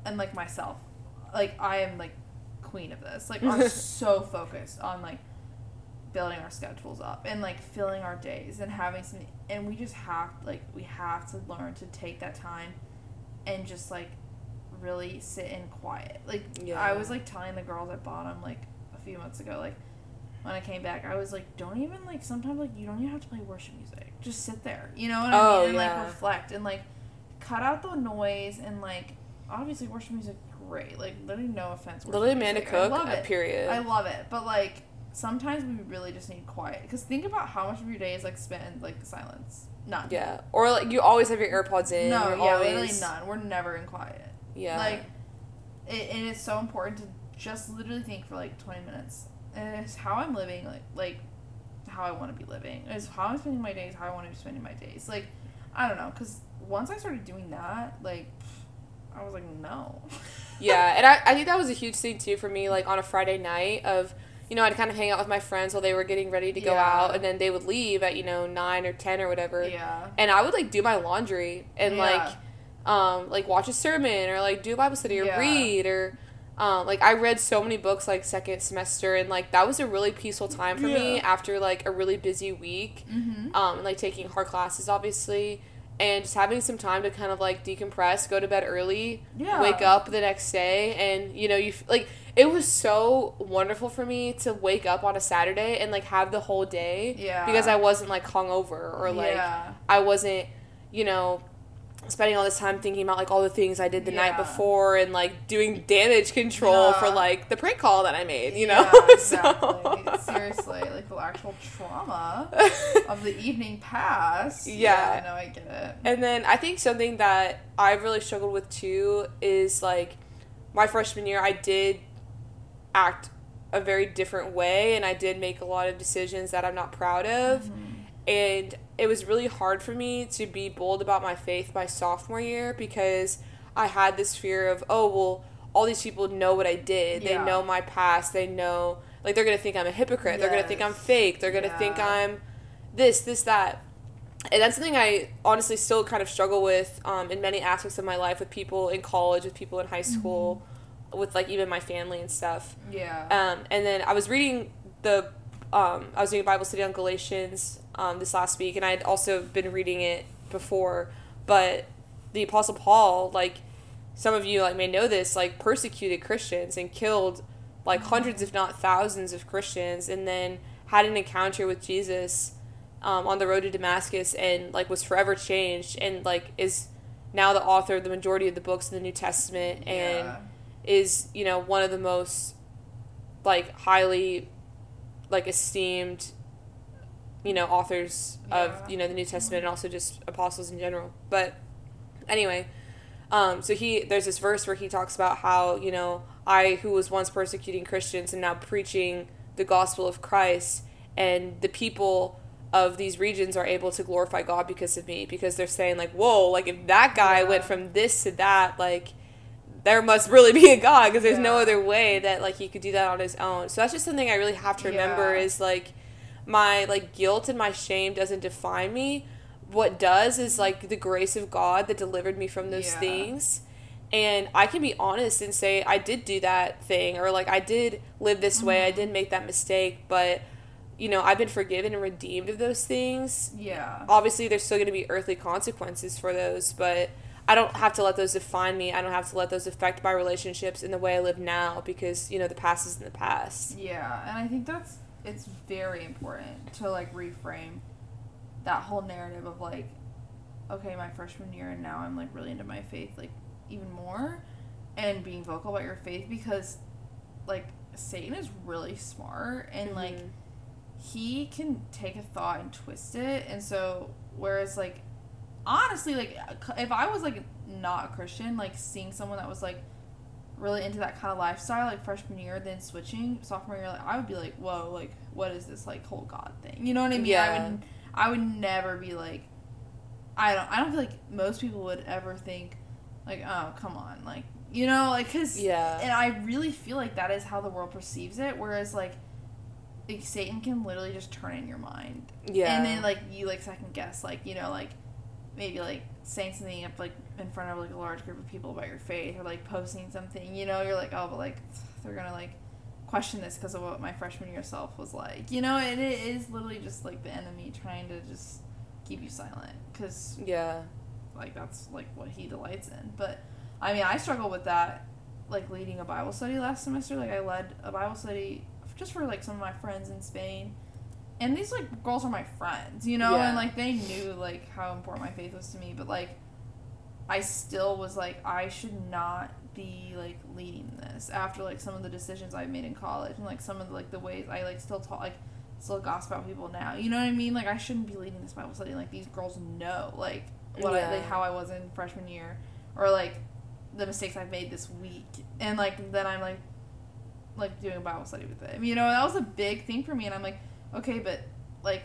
and like myself, like I am like queen of this. Like I'm so focused on like building our schedules up and like filling our days and having some and we just have like we have to learn to take that time and just like really sit in quiet. Like Yeah. I was like telling the girls at bottom like a few months ago, like when I came back, I was like, don't even like sometimes like you don't even have to play worship music. Just sit there. You know what I Oh, mean? And yeah. like reflect and like cut out the noise and like obviously worship music great. Like literally no offense. lily amanda music. I cook love uh, it. period I love it, but like sometimes we really just need quiet. Because think about how much of your day is like spent in like silence. None. Yeah, or like you always have your AirPods in. No, yeah, always, literally none. We're never in quiet. Yeah, Like, it, and it's so important to just literally think for like twenty minutes. And it's how I'm living, like like how I want to be living. It's how I'm spending my days, how I want to be spending my days. Like, I don't know, because once I started doing that, like, I was like, no. yeah, and I, I think that was a huge thing too for me. Like on a Friday night of, you know, I'd kind of hang out with my friends while they were getting ready to go Yeah. out, and then they would leave at you know nine or ten or whatever, yeah. and I would like do my laundry and Yeah. like, um, like watch a sermon or like do a Bible study or Yeah. read or. Um, like I read so many books like second semester and like that was a really peaceful time for me after like a really busy week. Mm-hmm. um, and, like taking hard classes, obviously, and just having some time to kind of like decompress, go to bed early, Yeah. wake up the next day, and you know, you f- like it was so wonderful for me to wake up on a Saturday and like have the whole day Yeah. because I wasn't like hungover or like yeah. I wasn't, you know. Spending all this time thinking about like all the things I did the night before and like doing damage control for like the prank call that I made, you know? Yeah, So- exactly. Seriously, like the actual trauma of the evening past. Yeah. I know, I get it. And then I think something that I've really struggled with too is like my freshman year, I did act a very different way and I did make a lot of decisions that I'm not proud of. Mm-hmm. And it was really hard for me to be bold about my faith my sophomore year because I had this fear of, oh, well, all these people know what I did. They know my past. They know, like, they're going to think I'm a hypocrite. They're going to think I'm fake. They're going to think I'm this, this, that and that's something I honestly still kind of struggle with um, in many aspects of my life with people in college, with people in high school, with like even my family and stuff. Yeah. Um, and then I was reading the, um, I was doing a Bible study on Galatians um, this last week, and I had also been reading it before. But the Apostle Paul, like some of you like may know this, like persecuted Christians and killed like hundreds, if not thousands, of Christians, and then had an encounter with Jesus um, on the road to Damascus, and like was forever changed, and like is now the author of the majority of the books in the New Testament, and yeah. Is you know one of the most like highly like esteemed you know authors Yeah. of you know the New Testament and also just apostles in general. But anyway, um, so he there's this verse where he talks about how you know I who was once persecuting Christians and now preaching the gospel of Christ and the people of these regions are able to glorify God because of me because they're saying like whoa like if that guy Yeah. went from this to that like there must really be a God because there's no other way that like he could do that on his own. So that's just something I really have to remember Yeah. is like my like guilt and my shame doesn't define me. What does is like the grace of God that delivered me from those Yeah. things. and I can be honest and say I did do that thing or like I did live this way, I Mhm. did make that mistake, but you know, I've been forgiven and redeemed of those things. Yeah. Obviously, there's still going to be earthly consequences for those, but I don't have to let those define me. I don't have to let those affect my relationships in the way I live now because, you know, the past is in the past. Yeah, and I think that's it's very important to like reframe that whole narrative of like, okay, my freshman year and now I'm like really into my faith like even more, and being vocal about your faith because, like, Satan is really smart and like Mhm. he can take a thought and twist it, and so whereas like honestly like if I was like not a Christian, like seeing someone that was like really into that kind of lifestyle like freshman year then switching sophomore year like i would be like whoa like what is this like whole god thing you know what i mean i Yeah. would i would never be like i don't i don't feel like most people would ever think like oh come on like you know like because Yeah. and i really feel like that is how the world perceives it whereas like like satan can literally just turn in your mind Yeah. and then like you like second guess like you know like maybe like saying something up like in front of like a large group of people about your faith or like posting something you know you're like oh but like they're gonna like question this because of what my freshman year self was like. You know and it is literally just like the enemy trying to just keep you silent because yeah. like that's like what he delights in. But i mean i struggle with that like leading a bible study last semester. Like i led a bible study just for like some of my friends in spain and these like girls are my friends you know? Yeah. and like they knew like how important my faith was to me but like i still was like i should not be like leading this after like some of the decisions i made in college and like some of the, like the ways i like still talk like still gossip about people now you know what i mean? Like i shouldn't be leading this bible study like these girls know like what I, like how i was in freshman year or like the mistakes i've made this week. And like then i'm like like doing a bible study with them you know? That was a big thing for me and i'm like okay but like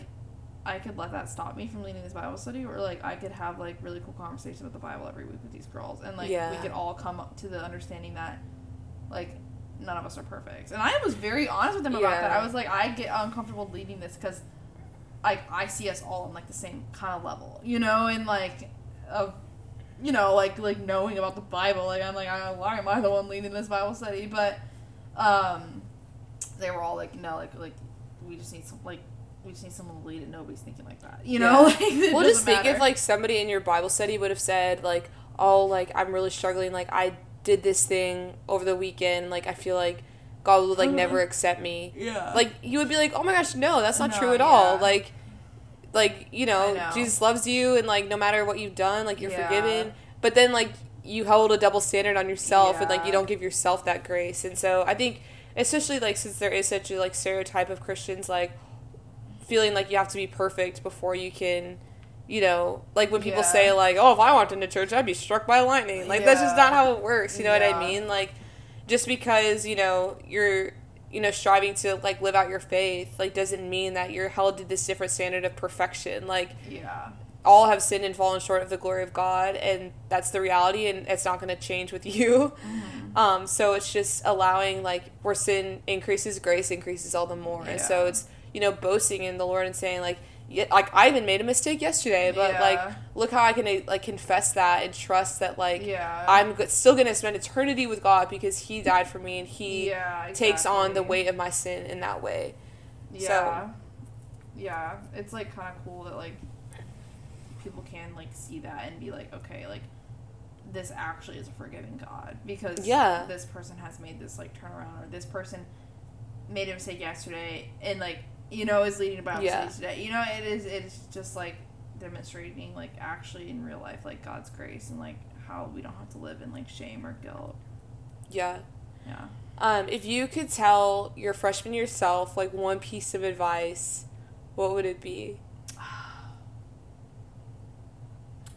i could let that stop me from leading this bible study or like i could have like really cool conversations about the bible every week with these girls and like Yeah. we could all come up to the understanding that like none of us are perfect. And i was very honest with them about that. I was like i get uncomfortable leading this because like i see us all on like the same kind of level you know and like of you know like like knowing about the bible. Like i'm like I, why am i the one leading this bible study? But um they were all like no like like we just need some like we just need someone to lead it. Nobody's thinking like that you know? Yeah. like, well just think matter. if like somebody in your bible study would have said like oh like i'm really struggling. Like i did this thing over the weekend. Like i feel like god would like never uh-huh. accept me. Yeah. Like you would be like oh my gosh no that's not No, true at all. like like you know, know. jesus loves you and like no matter what you've done like you're Yeah. forgiven. But then like you hold a double standard on yourself and like you don't give yourself that grace. And so i think especially like since there is such a like stereotype of christians like feeling like you have to be perfect before you can you know like when people Yeah. say like oh if i walked into church i'd be struck by lightning. Like that's just not how it works you know what i mean? Like just because you know you're you know striving to like live out your faith like doesn't mean that you're held to this different standard of perfection. Like yeah all have sinned and fallen short of the glory of God, and that's the reality, and it's not going to change with you. Mm-hmm. Um, so it's just allowing like where sin increases, grace increases all the more, and so it's you know boasting in the Lord and saying like, yeah, like I even made a mistake yesterday, but Yeah. like look how I can like confess that and trust that like yeah I'm still going to spend eternity with God because He died for me and He yeah takes on the weight of my sin in that way. Yeah. Yeah. It's like kind of cool that like people can like see that and be like, okay, like this actually is a forgiving God because Yeah. this person has made this like turnaround or this person made a mistake yesterday and like you know is leading Bible Yeah. studies today. You know, it is it's just like demonstrating like actually in real life like God's grace and like how we don't have to live in like shame or guilt. Yeah. Yeah. Um, if you could tell your freshman yourself like one piece of advice, what would it be?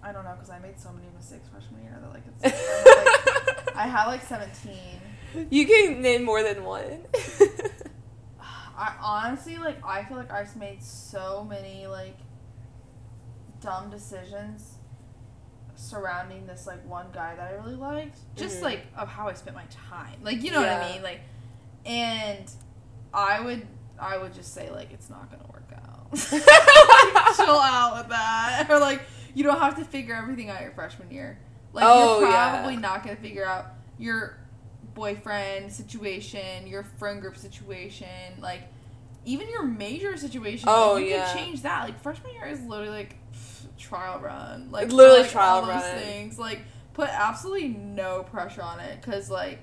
I don't know because I made so many mistakes freshman year that like it's I had, like, I had like 17. you can name more than one. I honestly like I feel like I've made so many like dumb decisions surrounding this like one guy that I really liked. Just Mhm. like of how I spent my time. Like you know what I mean? Like and I would I would just say like it's not gonna work out. Like, chill out with that. Or like you don't have to figure everything out your freshman year. Like Oh, you're yeah. probably not gonna figure out your boyfriend situation, your friend group situation, like even your major situation. Oh, like, you yeah. can change that. Like freshman year is literally like pff, trial run. Like Literally like, trial all those things. Like put absolutely no pressure on it because like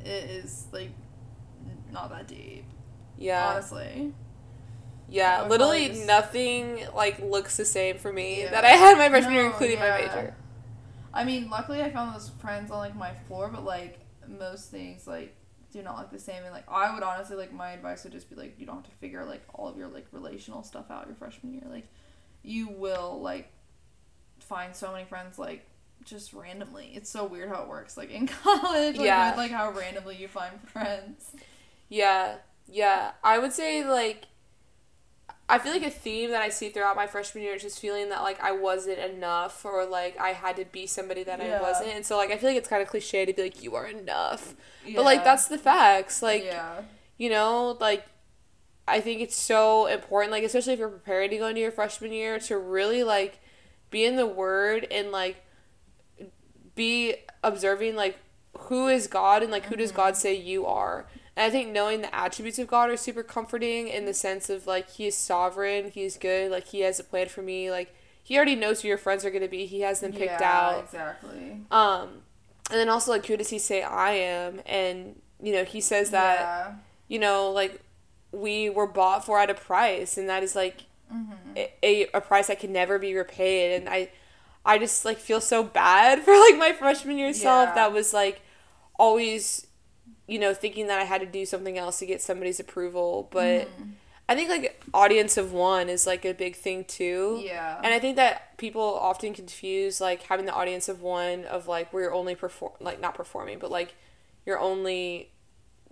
it is like not that deep. Yeah. Honestly. Yeah, literally nothing like looks the same for me Yeah. that I had my freshman year, No, including my major. I mean, luckily I found those friends on like my floor, but like most things like do not look the same. And like I would honestly like my advice would just be like you don't have to figure like all of your like relational stuff out your freshman year. Like you will like find so many friends like just randomly. It's so weird how it works. Like in college, like, Yeah. with, like how randomly you find friends. Yeah, yeah. I would say like I feel like a theme that I see throughout my freshman year is just feeling that like I wasn't enough or like I had to be somebody that Yeah. I wasn't. And so like I feel like it's kind of cliche to be like you are enough. But like that's the facts. Like yeah, you know, like I think it's so important, like especially if you're preparing to go into your freshman year, to really like be in the word and like be observing like who is God and like who does mm-hmm. God say you are. And I think knowing the attributes of God are super comforting in the sense of like he is sovereign, he is good, like he has a plan for me, like he already knows who your friends are gonna be. He has them picked yeah, out. exactly. Um and then also like who does he say I am? And you know, he says that yeah. you know, like we were bought for at a price, and that is like Mm-hmm. a, a, a price that can never be repaid. And I, I just like feel so bad for like my freshman year self Yeah. that was like always, you know, thinking that I had to do something else to get somebody's approval. But Mm-hmm. I think like audience of one is like a big thing too. Yeah. And I think that people often confuse like having the audience of one of like where you're only perform like not performing, but like you're only,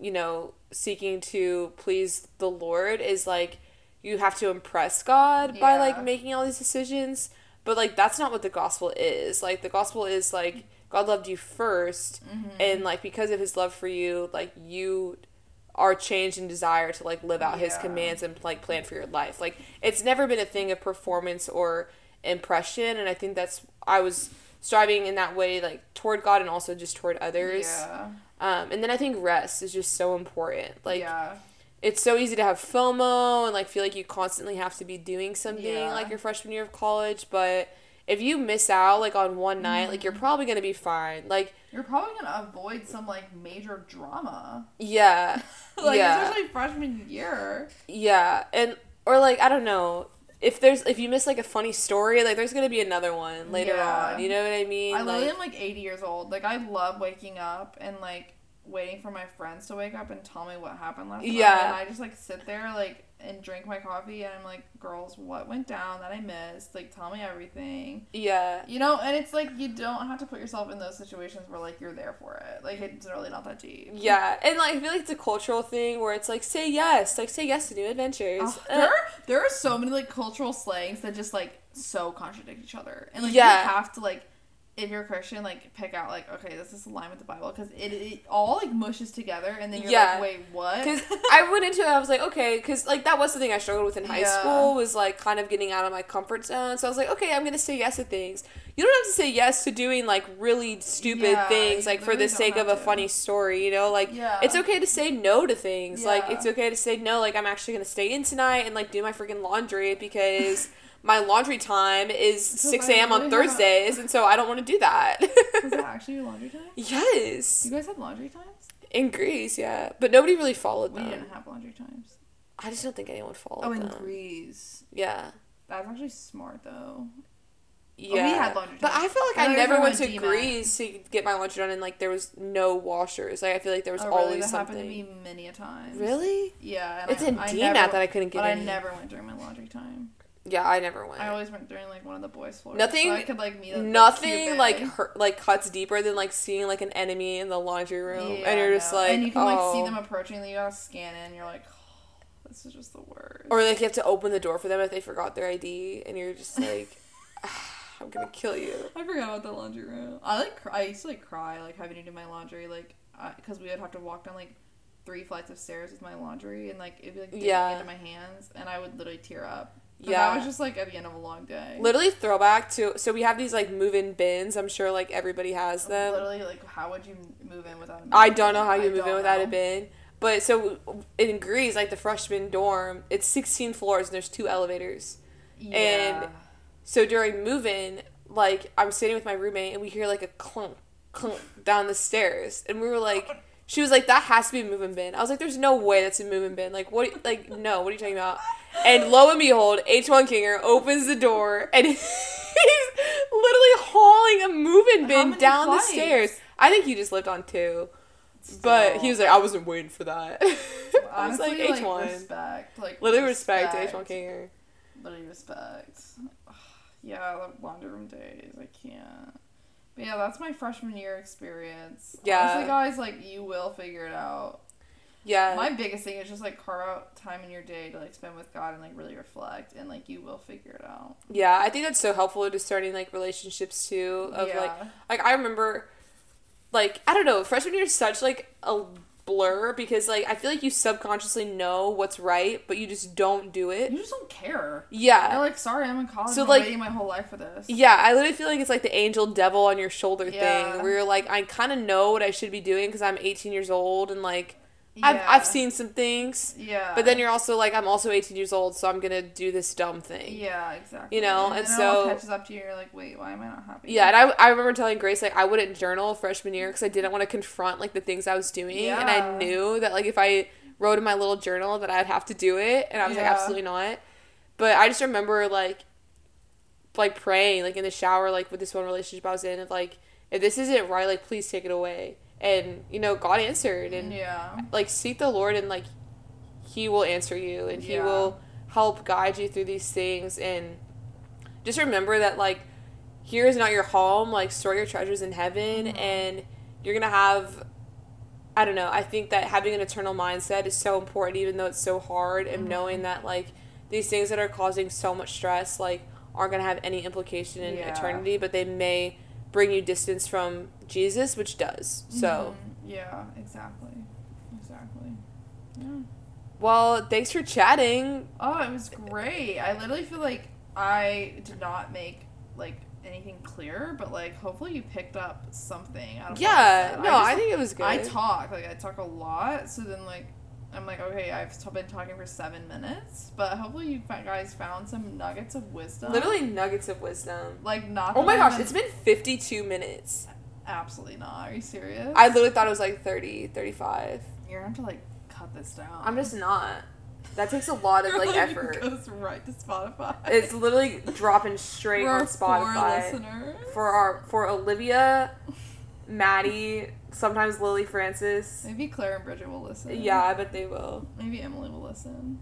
you know, seeking to please the Lord is like you have to impress God by like making all these decisions. But like that's not what the gospel is. Like the gospel is like God loved you 1st Mm-hmm. and like because of his love for you, like you are changed in desire to like live out his commands and like plan for your life. Like it's never been a thing of performance or impression and I think that's I was striving in that way like toward God and also just toward others. Yeah. Um and then I think rest is just so important. Like yeah. it's so easy to have FOMO and like feel like you constantly have to be doing something Yeah. like your freshman year of college, but if you miss out like on one night, like you're Mm-hmm. probably going to be fine. Like You're probably gonna avoid some like major drama. yeah. like yeah. especially freshman year. Yeah, and or like I don't know if there's if you miss like a funny story, like there's gonna be another one later Yeah. on. You know what I mean? I literally like, am like 80 years old. Like I love waking up and like waiting for my friends to wake up and tell me what happened last night. Yeah. And I just like sit there like and drink my coffee and I'm like, girls, what went down that I missed? Like tell me everything. yeah, You know, and it's like you don't have to put yourself in those situations where like you're there for it. Like it's really not that deep. yeah, and like I feel like it's a cultural thing where it's like say yes, like say yes to new adventures. Oh, Uh, there, are, there are so many like cultural slangs that just like so contradict each other, and like Yeah. you have to like, if you're a Christian, like pick out like okay, this is aligned with the Bible because it, it all like mushes together, and then you're Yeah. like, wait, what? Because I went into it, I was like, okay, because like that was the thing I struggled with in high Yeah. school was like kind of getting out of my comfort zone. So I was like, okay, I'm gonna say yes to things. You don't have to say yes to doing like really stupid Yeah, things like for the sake of a to. funny story. You know, like Yeah. it's okay to say no to things. Like it's okay to say no. Like I'm actually gonna stay in tonight and like do my freaking laundry because. My laundry time is So 6 a.m. on Thursdays, and so I don't want to do that. was that actually your laundry time? yes, You guys had laundry times? in Gries, yeah, but nobody really followed We them. didn't have laundry times. I just don't think anyone followed Oh, in them. Gries. Yeah. That's actually smart though. Oh, yeah. had laundry But. I feel like I I, thought you were never went to. Gries to get my laundry done and like there was no washers. Like I feel like there was oh, really? always That something. happened to me many a time. Really? Yeah. It's I, in DMAT that I couldn't get But I never went during my laundry time. Yeah, I never went. I always went during like one of the boys' floors. Nothing- So I could like meet Nothing like hurt, like cuts deeper than like seeing like an enemy in the laundry room, Yeah, and you're just like, and you can like see oh. them approaching, and you gotta scan in. And you're like, oh, this is just the worst. Or like you have to open the door for them if they forgot their ID, and you're just like, ah, I'm gonna kill you. I forgot about the laundry room. I like cry. I used to like cry like having to do my laundry like because we would have to walk down like three flights of stairs with my laundry and like it'd be like Yeah. into my hands and I would literally tear up. But Yeah. That was just like at the end of a long day. Literally throwback to so we have these like move-in bins. I'm sure like everybody has them. Literally, like, how would you move in without a I don't know how I you move in without a bin. But so in Gries, like the freshman dorm, it's 16 floors and there's two elevators. Yeah. And- So during move-in, like I'm sitting with my roommate and we hear like a clunk, clunk down the stairs, and we were like, she was like, that has to be a moving bin. I was like, there's no way that's a moving bin. Like what? Like no, what are you talking about? And lo and behold, H1 Kinger opens the door and he's literally hauling a moving bin down flights? the stairs. I think he just lived on two. But he was like, I wasn't waiting for that. I was Honestly, like, like, H1. respect. Like, Literally respect to H1 Kinger. Literally respect. Yeah, the laundry room days. I can't. But yeah, that's my freshman year experience. Yeah. Honestly, guys, like, you will figure it out. Yeah. My biggest thing is just, like, carve out time in your day to, like, spend with God and, like, really reflect. And, like, you will figure it out. Yeah, I think that's so helpful to starting like relationships too. Of yeah. like, like I remember, like I don't know, freshman year is such like a blur because like I feel like you subconsciously know what's right, but you just don't do it. you just don't care. You're Yeah, like, sorry, I'm in college. So, I'm like- waiting my whole life for this. yeah. I literally feel like it's like the angel devil on your shoulder Yeah. thing, where you're like, I kind of know what I should be doing because I'm 18 years old and like Yeah. I've seen some things, Yeah. but then you're also like, I'm also 18 years old, so I'm gonna do this dumb thing. Yeah, exactly. You know, and, and then it all so- catches up to you. You're like, wait, why am I not happy? Yeah, and I, I remember telling Grace like I wouldn't journal freshman year because I didn't want to confront like the things I was doing, and I knew that like if I wrote in my little journal that I'd have to do it, and I was like absolutely not. But I just remember like like praying like in the shower like with this one relationship I was in of like if this isn't right like please take it away, and you know God answered and yeah, like seek the Lord and like he will answer you and he Yeah. will help guide you through these things and just remember that like here is not your home like store your treasures in heaven Mhm. and you're gonna have i don't know i think that having an eternal mindset is so important even though it's so hard and Mhm. knowing that like these things that are causing so much stress like aren't gonna have any implication in Yeah. eternity but they may bring you distance from jesus which does so Mhm. yeah, exactly, exactly. Yeah. well thanks for chatting Oh, it was great. I literally feel like I did not make like anything clear, but like hopefully you picked up something. Out of yeah no just, i think it was good I talk like I talk a lot, so then like I'm like okay, I've been talking for seven minutes, but hopefully you guys found some nuggets of wisdom. Literally nuggets of wisdom. like not. Oh my gosh, it's been 52 minutes. absolutely not. Are you serious? I literally thought it was like 30, 35. You're gonna have to like cut this down. I'm just not. That takes a lot of like It effort. goes right to Spotify. It's literally dropping straight For on Spotify. listeners. For our for Olivia, Maddie, sometimes Lily Francis. Maybe Claire and Bridget will listen. Yeah, I bet they will. Maybe Emily will listen.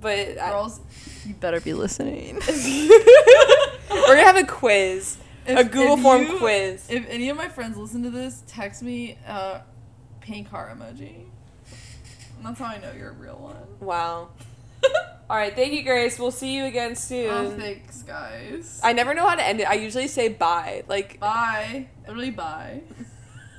But I, Girls, you better be listening. we're gonna have a quiz, a Google form you- quiz. If any of my friends listen to this, text me a pink heart emoji. And that's how I know you're a real one. Wow. All right, thank you, Grace. We'll see you again soon. oh, thanks, guys. I never know how to end it. I usually say bye. Like bye. Literally bye.